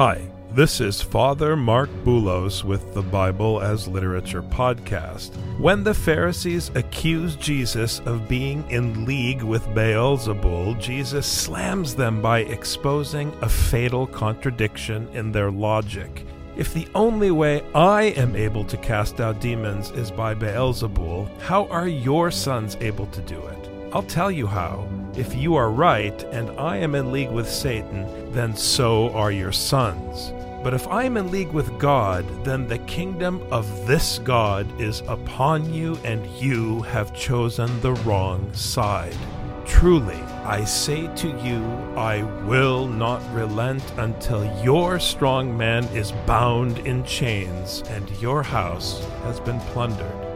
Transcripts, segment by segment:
Hi, this is Father Marc Boulos with the Bible as Literature podcast. When the Pharisees accuse Jesus of being in league with Beelzebul, Jesus slams them by exposing a fatal contradiction in their logic. If the only way I am able to cast out demons is by Beelzebul, how are your sons able to do it? I'll tell you how. If you are right and I am in league with Satan, then so are your sons. But if I am in league with God, then the kingdom of this God is upon you, and you have chosen the wrong side. Truly, I say to you, I will not relent until your strong man is bound in chains and your house has been plundered.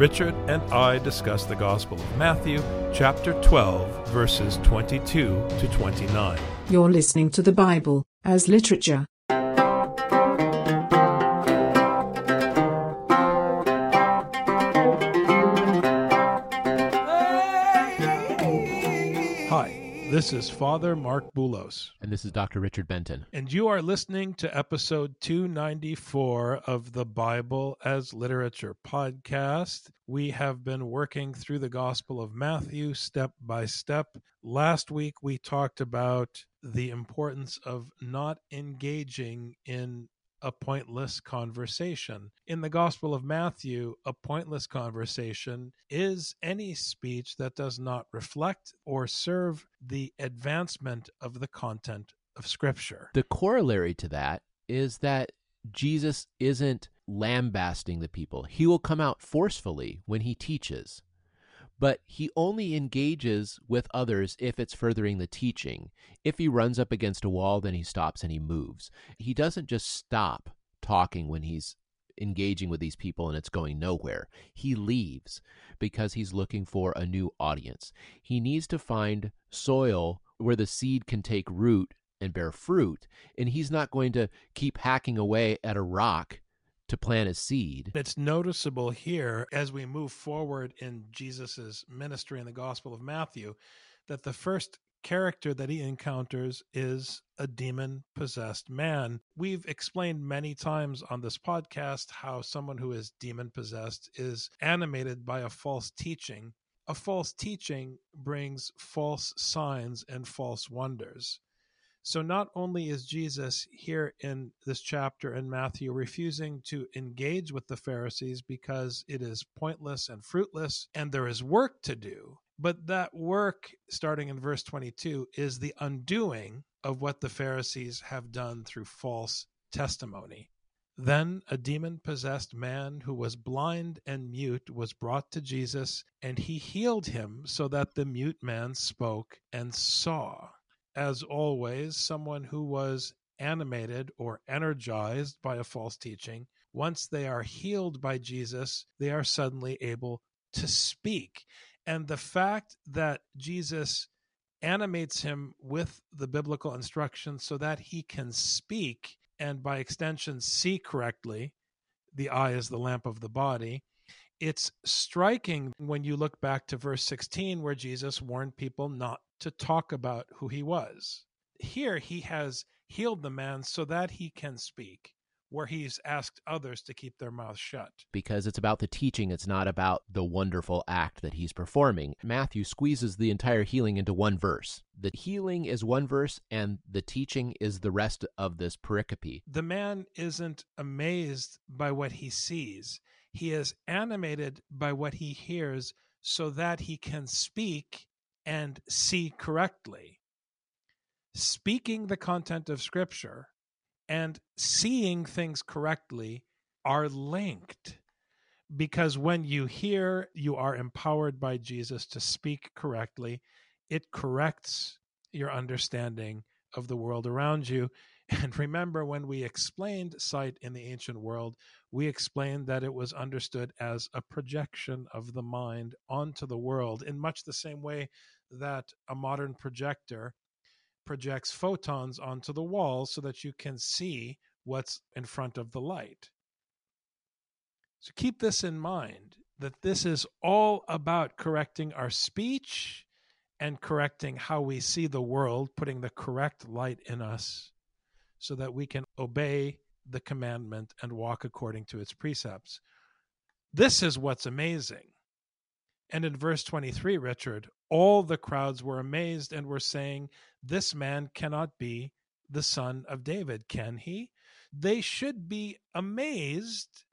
Richard and I discuss the Gospel of Matthew, chapter 12, verses 22 to 29. You're listening to the Bible as literature. This is Father Marc Boulos. And this is Dr. Richard Benton. And you are listening to episode 294 of the Bible as Literature podcast. We have been working through the Gospel of Matthew step by step. Last week, we talked about the importance of not engaging in a pointless conversation. In the Gospel of Matthew, a pointless conversation is any speech that does not reflect or serve the advancement of the content of Scripture. The corollary to that is that Jesus isn't lambasting the people. He will come out forcefully when he teaches, but he only engages with others if it's furthering the teaching. If he runs up against a wall, then he stops and he moves. He doesn't just stop talking when he's engaging with these people and it's going nowhere. He leaves because he's looking for a new audience. He needs to find soil where the seed can take root and bear fruit, and he's not going to keep hacking away at a rock to plant a seed. It's noticeable here as we move forward in Jesus' ministry in the Gospel of Matthew that the first character that he encounters is a demon possessed man. We've explained many times on this podcast how someone who is demon possessed is animated by a false teaching. A false teaching brings false signs and false wonders. So, not only is Jesus here in this chapter in Matthew refusing to engage with the Pharisees because it is pointless and fruitless and there is work to do, but that work, starting in verse 22, is the undoing of what the Pharisees have done through false testimony. Then a demon possessed man who was blind and mute was brought to Jesus, and he healed him so that the mute man spoke and saw as always, someone who was animated or energized by a false teaching, once they are healed by Jesus, they are suddenly able to speak. And the fact that Jesus animates him with the biblical instruction so that he can speak and by extension see correctly, the eye is the lamp of the body. It's striking when you look back to verse 16 where Jesus warned people not to talk about who he was. Here he has healed the man so that he can speak, where he's asked others to keep their mouths shut. Because it's about the teaching, it's not about the wonderful act that he's performing. Matthew squeezes the entire healing into one verse. The healing is one verse, and the teaching is the rest of this pericope. The man isn't amazed by what he sees, he is animated by what he hears so that he can speak and see correctly. Speaking the content of Scripture and seeing things correctly are linked because when you hear, you are empowered by Jesus to speak correctly. It corrects your understanding of the world around you. And remember, when we explained sight in the ancient world, we explained that it was understood as a projection of the mind onto the world in much the same way that a modern projector projects photons onto the wall so that you can see what's in front of the light. So keep this in mind that this is all about correcting our speech and correcting how we see the world, putting the correct light in us so that we can obey the commandment and walk according to its precepts. This is what's amazing. And in verse 23, Richard, all the crowds were amazed and were saying, This man cannot be the son of David, can he? They should be amazed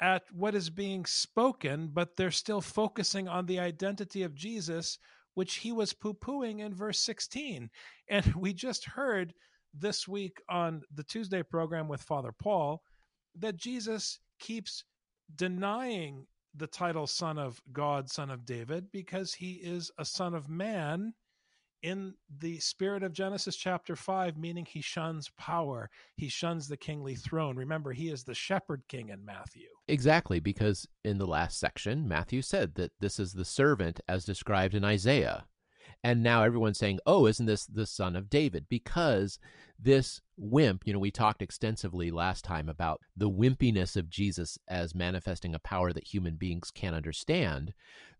at what is being spoken, but they're still focusing on the identity of Jesus, which he was poo pooing in verse 16. And we just heard this week on the Tuesday program with Father Paul that Jesus keeps denying the title Son of God, Son of David, because he is a Son of Man in the spirit of Genesis chapter 5, meaning he shuns power, he shuns the kingly throne. Remember, he is the shepherd king in Matthew. Exactly, because in the last section, Matthew said that this is the servant as described in Isaiah. And now everyone's saying, oh, isn't this the son of David? Because this wimp, you know, we talked extensively last time about the wimpiness of Jesus as manifesting a power that human beings can't understand.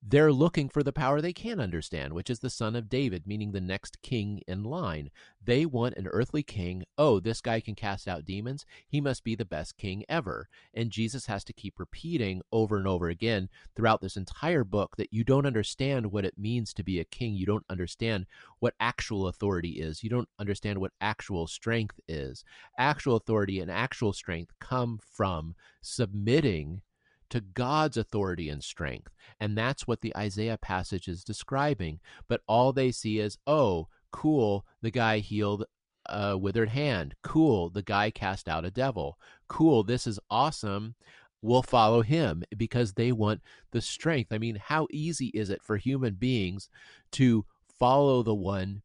They're looking for the power they can understand, which is the son of David, meaning the next king in line. They want an earthly king. Oh, this guy can cast out demons. He must be the best king ever. And Jesus has to keep repeating over and over again throughout this entire book that you don't understand what it means to be a king. You don't understand what actual authority is. You don't understand what actual strength is. Actual authority and actual strength come from submitting to God's authority and strength. And that's what the Isaiah passage is describing. But all they see is, oh, cool, the guy healed a withered hand. Cool, the guy cast out a devil. Cool, this is awesome. We'll follow him because they want the strength. I mean, how easy is it for human beings to follow the one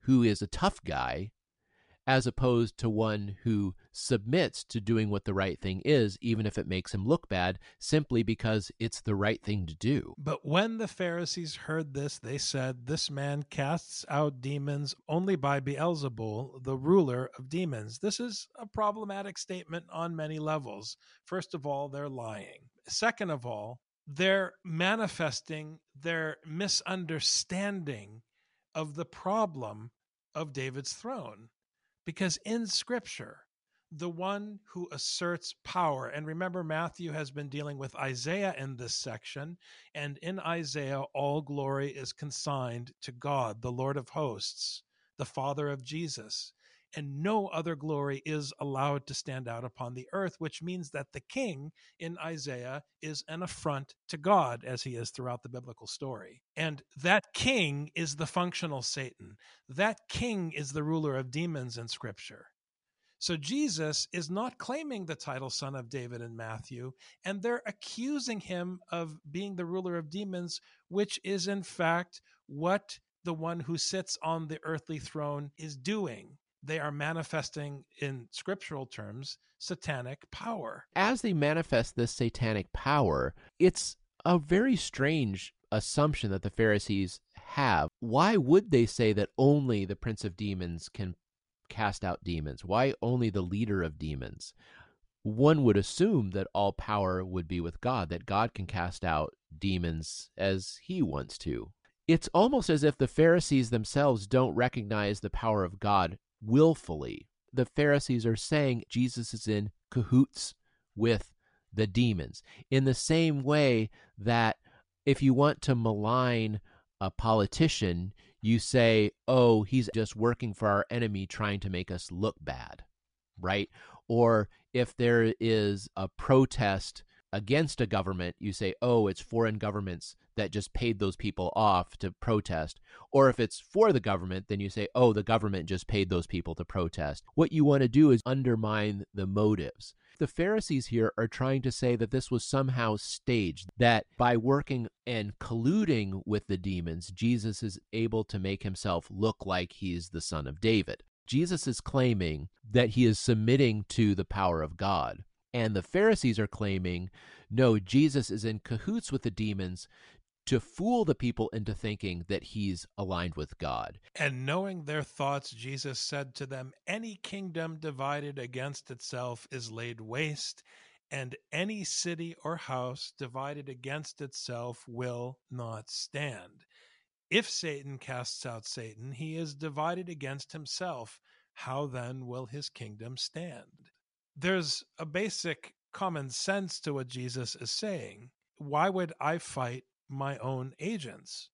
who is a tough guy as opposed to one who submits to doing what the right thing is, even if it makes him look bad, simply because it's the right thing to do. But when the Pharisees heard this, they said, This man casts out demons only by Beelzebul, the ruler of demons. This is a problematic statement on many levels. First of all, they're lying. Second of all, they're manifesting their misunderstanding of the problem of David's throne. Because in Scripture, the one who asserts power, and remember, Matthew has been dealing with Isaiah in this section, and in Isaiah, all glory is consigned to God, the Lord of hosts, the Father of Jesus and no other glory is allowed to stand out upon the earth, which means that the king in Isaiah is an affront to God, as he is throughout the biblical story. And that king is the functional Satan. That king is the ruler of demons in Scripture. So Jesus is not claiming the title Son of David in Matthew, and they're accusing him of being the ruler of demons, which is in fact what the one who sits on the earthly throne is doing they are manifesting in scriptural terms satanic power. As they manifest this satanic power, it's a very strange assumption that the Pharisees have. Why would they say that only the prince of demons can cast out demons? Why only the leader of demons? One would assume that all power would be with God, that God can cast out demons as he wants to. It's almost as if the Pharisees themselves don't recognize the power of God willfully. The Pharisees are saying Jesus is in cahoots with the demons. In the same way that if you want to malign a politician, you say, oh, he's just working for our enemy trying to make us look bad, right? Or if there is a protest against a government, you say, oh, it's foreign governments that just paid those people off to protest. Or if it's for the government, then you say, oh, the government just paid those people to protest. What you want to do is undermine the motives. The Pharisees here are trying to say that this was somehow staged, that by working and colluding with the demons, Jesus is able to make himself look like he's the son of David. Jesus is claiming that he is submitting to the power of God. And the Pharisees are claiming, no, Jesus is in cahoots with the demons to fool the people into thinking that he's aligned with God. And knowing their thoughts, Jesus said to them, Any kingdom divided against itself is laid waste, and any city or house divided against itself will not stand. If Satan casts out Satan, he is divided against himself. How then will his kingdom stand? There's a basic common sense to what Jesus is saying. Why would I fight my own agents?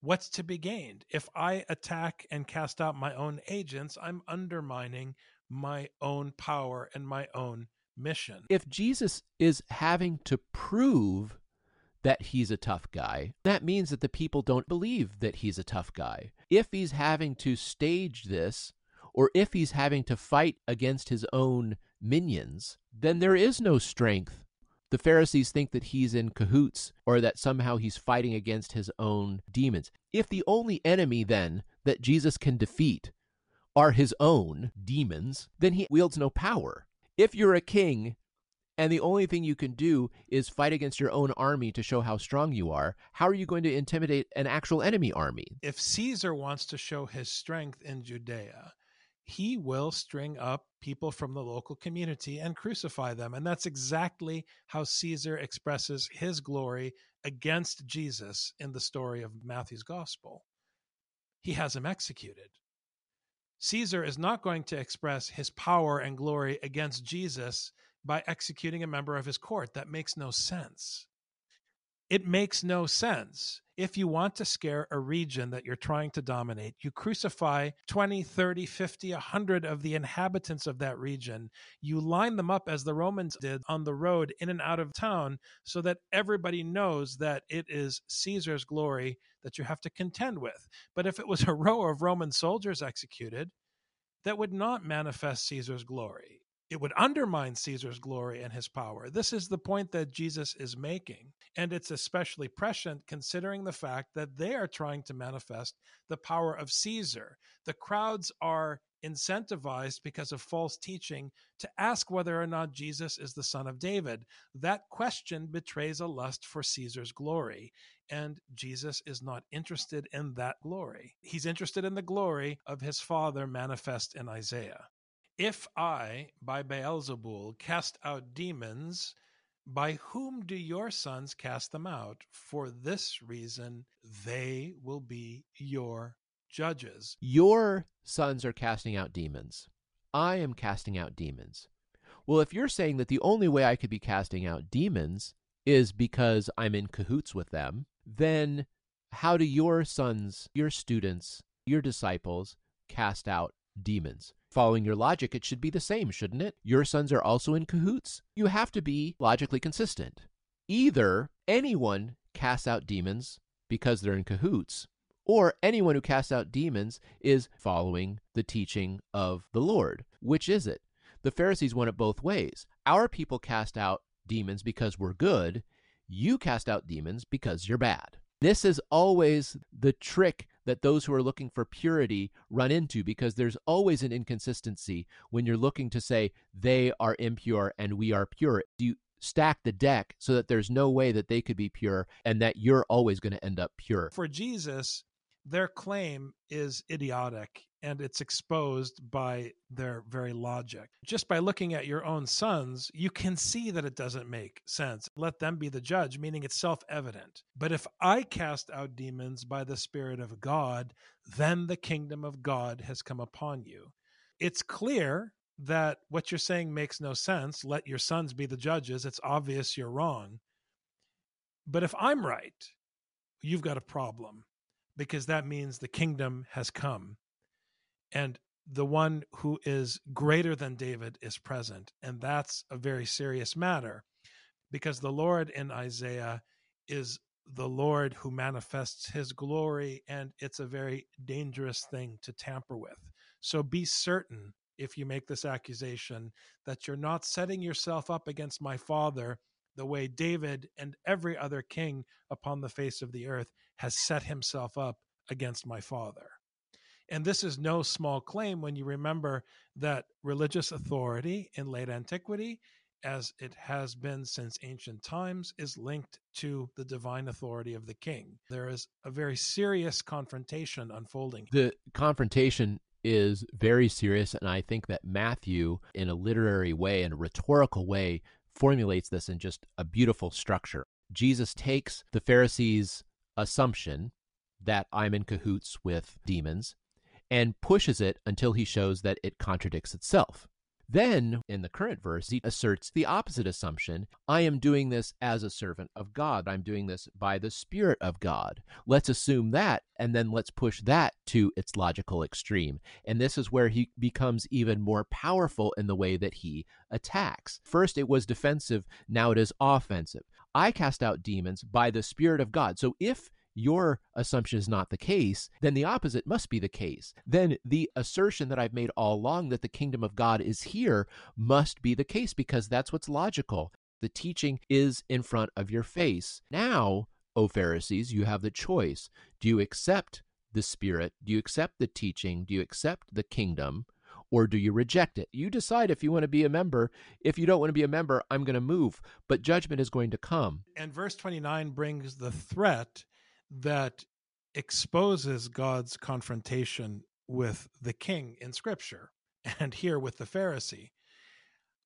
What's to be gained? If I attack and cast out my own agents, I'm undermining my own power and my own mission. If Jesus is having to prove that he's a tough guy, that means that the people don't believe that he's a tough guy. If he's having to stage this, or if he's having to fight against his own minions, then there is no strength. The Pharisees think that he's in cahoots or that somehow he's fighting against his own demons. If the only enemy then that Jesus can defeat are his own demons, then he wields no power. If you're a king and the only thing you can do is fight against your own army to show how strong you are, how are you going to intimidate an actual enemy army? If Caesar wants to show his strength in Judea, he will string up people from the local community and crucify them. And that's exactly how Caesar expresses his glory against Jesus in the story of Matthew's gospel. He has him executed. Caesar is not going to express his power and glory against Jesus by executing a member of his court. That makes no sense. It makes no sense. If you want to scare a region that you're trying to dominate, you crucify 20, 30, 50, 100 of the inhabitants of that region. You line them up as the Romans did on the road in and out of town so that everybody knows that it is Caesar's glory that you have to contend with. But if it was a row of Roman soldiers executed, that would not manifest Caesar's glory it would undermine Caesar's glory and his power. This is the point that Jesus is making. And it's especially prescient considering the fact that they are trying to manifest the power of Caesar. The crowds are incentivized because of false teaching to ask whether or not Jesus is the son of David. That question betrays a lust for Caesar's glory. And Jesus is not interested in that glory. He's interested in the glory of his Father manifest in Isaiah. If I, by Beelzebul, cast out demons, by whom do your sons cast them out? For this reason, they will be your judges. Your sons are casting out demons. I am casting out demons. Well, if you're saying that the only way I could be casting out demons is because I'm in cahoots with them, then how do your sons, your students, your disciples cast out demons? Following your logic, it should be the same, shouldn't it? Your sons are also in cahoots. You have to be logically consistent. Either anyone casts out demons because they're in cahoots, or anyone who casts out demons is following the teaching of the Lord. Which is it? The Pharisees want it both ways. Our people cast out demons because we're good. You cast out demons because you're bad. This is always the trick that those who are looking for purity run into because there's always an inconsistency when you're looking to say they are impure and we are pure. You stack the deck so that there's no way that they could be pure and that you're always going to end up pure. For Jesus, their claim is idiotic and it's exposed by their very logic. Just by looking at your own sons, you can see that it doesn't make sense. Let them be the judge, meaning it's self evident. But if I cast out demons by the Spirit of God, then the kingdom of God has come upon you. It's clear that what you're saying makes no sense. Let your sons be the judges. It's obvious you're wrong. But if I'm right, you've got a problem because that means the kingdom has come and the one who is greater than David is present. And that's a very serious matter because the Lord in Isaiah is the Lord who manifests his glory, and it's a very dangerous thing to tamper with. So be certain if you make this accusation that you're not setting yourself up against my father the way David and every other king upon the face of the earth has set himself up against my father. And this is no small claim when you remember that religious authority in late antiquity, as it has been since ancient times, is linked to the divine authority of the king. There is a very serious confrontation unfolding. The confrontation is very serious, and I think that Matthew, in a literary way, in a rhetorical way, formulates this in just a beautiful structure. Jesus takes the Pharisees' assumption that I'm in cahoots with demons and pushes it until he shows that it contradicts itself. Then, in the current verse, he asserts the opposite assumption I am doing this as a servant of God. I'm doing this by the Spirit of God. Let's assume that, and then let's push that to its logical extreme. And this is where he becomes even more powerful in the way that he attacks. First, it was defensive, now it is offensive. I cast out demons by the Spirit of God. So if your assumption is not the case, then the opposite must be the case. Then the assertion that I've made all along that the kingdom of God is here must be the case because that's what's logical. The teaching is in front of your face. Now, O Pharisees, you have the choice. Do you accept the Spirit? Do you accept the teaching? Do you accept the kingdom? Or do you reject it? You decide if you want to be a member. If you don't want to be a member, I'm going to move. But judgment is going to come. And verse 29 brings the threat that exposes God's confrontation with the king in Scripture and here with the Pharisee.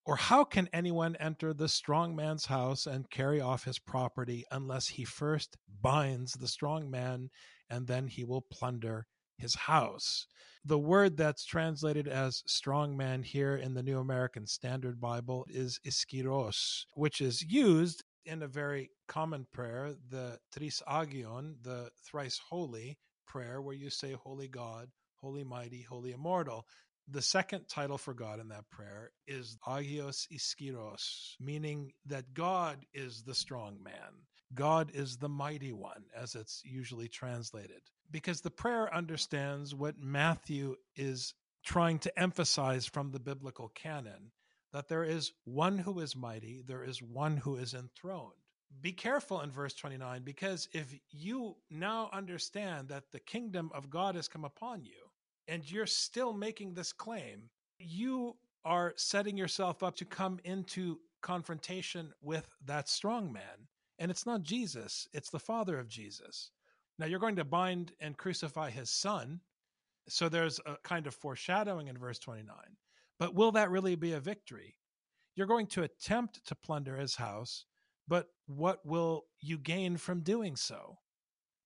Or how can anyone enter the strong man's house and carry off his property unless he first binds the strong man and then he will plunder his house? The word that's translated as strong man here in the New American Standard Bible is iskiros, which is used in a very common prayer, the Trisagion, the thrice holy prayer, where you say, Holy God, Holy Mighty, Holy Immortal. The second title for God in that prayer is Agios Iskiros, meaning that God is the strong man. God is the mighty one, as it's usually translated. Because the prayer understands what Matthew is trying to emphasize from the biblical canon that there is one who is mighty, there is one who is enthroned. Be careful in verse 29 because if you now understand that the kingdom of God has come upon you and you're still making this claim, you are setting yourself up to come into confrontation with that strong man. And it's not Jesus, it's the Father of Jesus. Now you're going to bind and crucify his son. So there's a kind of foreshadowing in verse 29. But will that really be a victory? You're going to attempt to plunder his house, but what will you gain from doing so?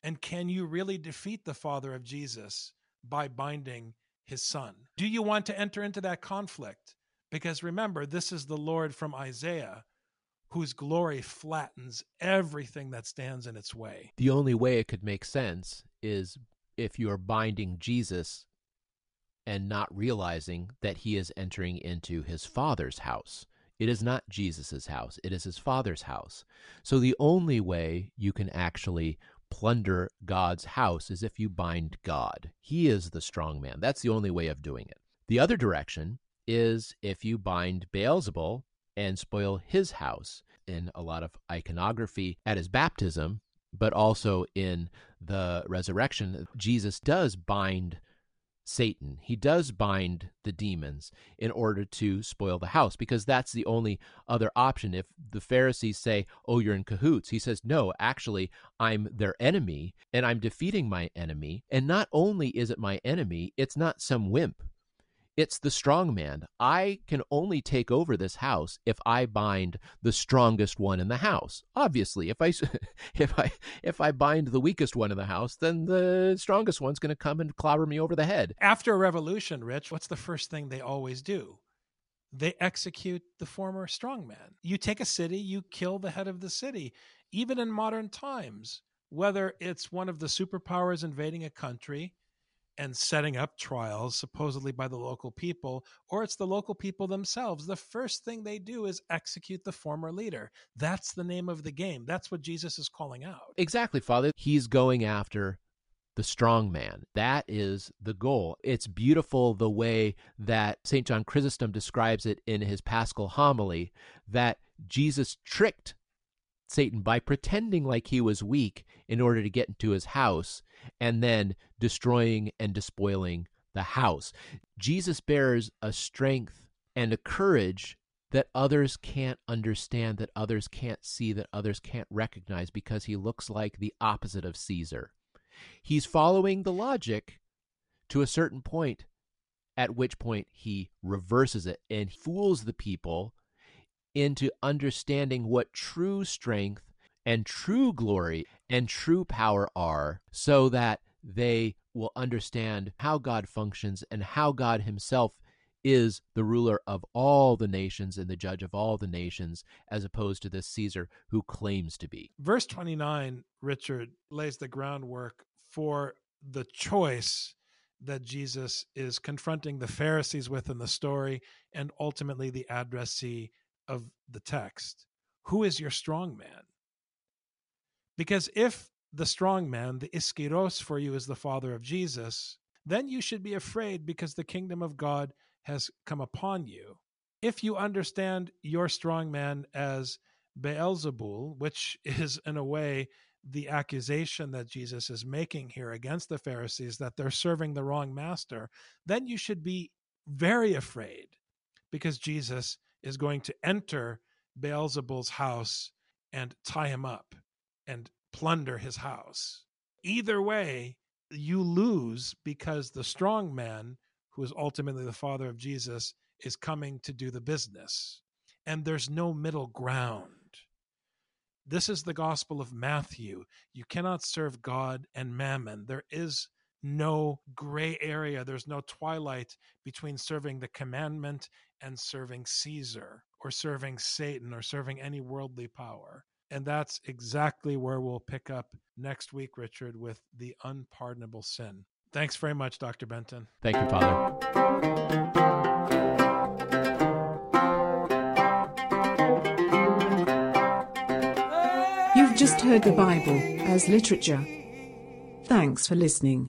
And can you really defeat the father of Jesus by binding his son? Do you want to enter into that conflict? Because remember, this is the Lord from Isaiah whose glory flattens everything that stands in its way. The only way it could make sense is if you're binding Jesus and not realizing that he is entering into his father's house. It is not Jesus' house, it is his father's house. So the only way you can actually plunder God's house is if you bind God. He is the strong man. That's the only way of doing it. The other direction is if you bind Beelzebul and spoil his house. In a lot of iconography at his baptism, but also in the resurrection, Jesus does bind Satan. He does bind the demons in order to spoil the house because that's the only other option. If the Pharisees say, Oh, you're in cahoots, he says, No, actually, I'm their enemy and I'm defeating my enemy. And not only is it my enemy, it's not some wimp it's the strong man. I can only take over this house if I bind the strongest one in the house. Obviously, if I if I if I bind the weakest one in the house, then the strongest one's going to come and clobber me over the head. After a revolution, Rich, what's the first thing they always do? They execute the former strongman. You take a city, you kill the head of the city. Even in modern times, whether it's one of the superpowers invading a country and setting up trials supposedly by the local people, or it's the local people themselves. The first thing they do is execute the former leader. That's the name of the game. That's what Jesus is calling out. Exactly, Father. He's going after the strong man. That is the goal. It's beautiful the way that St. John Chrysostom describes it in his Paschal homily that Jesus tricked Satan by pretending like he was weak in order to get into his house and then destroying and despoiling the house. Jesus bears a strength and a courage that others can't understand, that others can't see, that others can't recognize because he looks like the opposite of Caesar. He's following the logic to a certain point, at which point he reverses it and fools the people into understanding what true strength and true glory and true power are so that they will understand how God functions and how God Himself is the ruler of all the nations and the judge of all the nations, as opposed to this Caesar who claims to be. Verse 29, Richard, lays the groundwork for the choice that Jesus is confronting the Pharisees with in the story and ultimately the addressee of the text. Who is your strong man? Because if the strong man, the iskiros for you is the father of Jesus, then you should be afraid because the kingdom of God has come upon you. If you understand your strong man as Beelzebul, which is in a way the accusation that Jesus is making here against the Pharisees that they're serving the wrong master, then you should be very afraid because Jesus is going to enter Beelzebul's house and tie him up and plunder his house. Either way, you lose because the strong man, who is ultimately the father of Jesus, is coming to do the business. And there's no middle ground. This is the gospel of Matthew. You cannot serve God and mammon. There is no gray area, there's no twilight between serving the commandment and serving Caesar or serving Satan or serving any worldly power. And that's exactly where we'll pick up next week, Richard, with the unpardonable sin. Thanks very much, Dr. Benton. Thank you, Father. You've just heard the Bible as literature. Thanks for listening.